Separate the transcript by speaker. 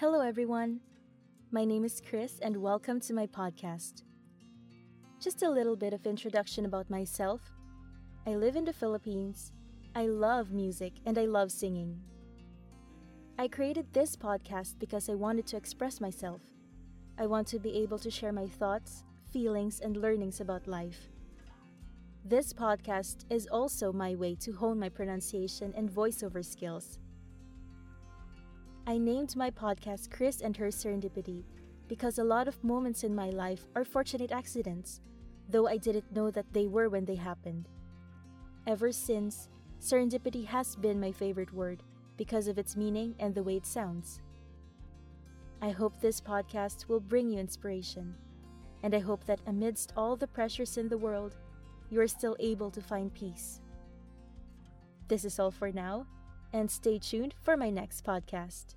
Speaker 1: Hello, everyone. My name is Chris, and welcome to my podcast. Just a little bit of introduction about myself. I live in the Philippines. I love music and I love singing. I created this podcast because I wanted to express myself. I want to be able to share my thoughts, feelings, and learnings about life. This podcast is also my way to hone my pronunciation and voiceover skills. I named my podcast Chris and Her Serendipity because a lot of moments in my life are fortunate accidents, though I didn't know that they were when they happened. Ever since, serendipity has been my favorite word because of its meaning and the way it sounds. I hope this podcast will bring you inspiration, and I hope that amidst all the pressures in the world, you are still able to find peace. This is all for now, and stay tuned for my next podcast.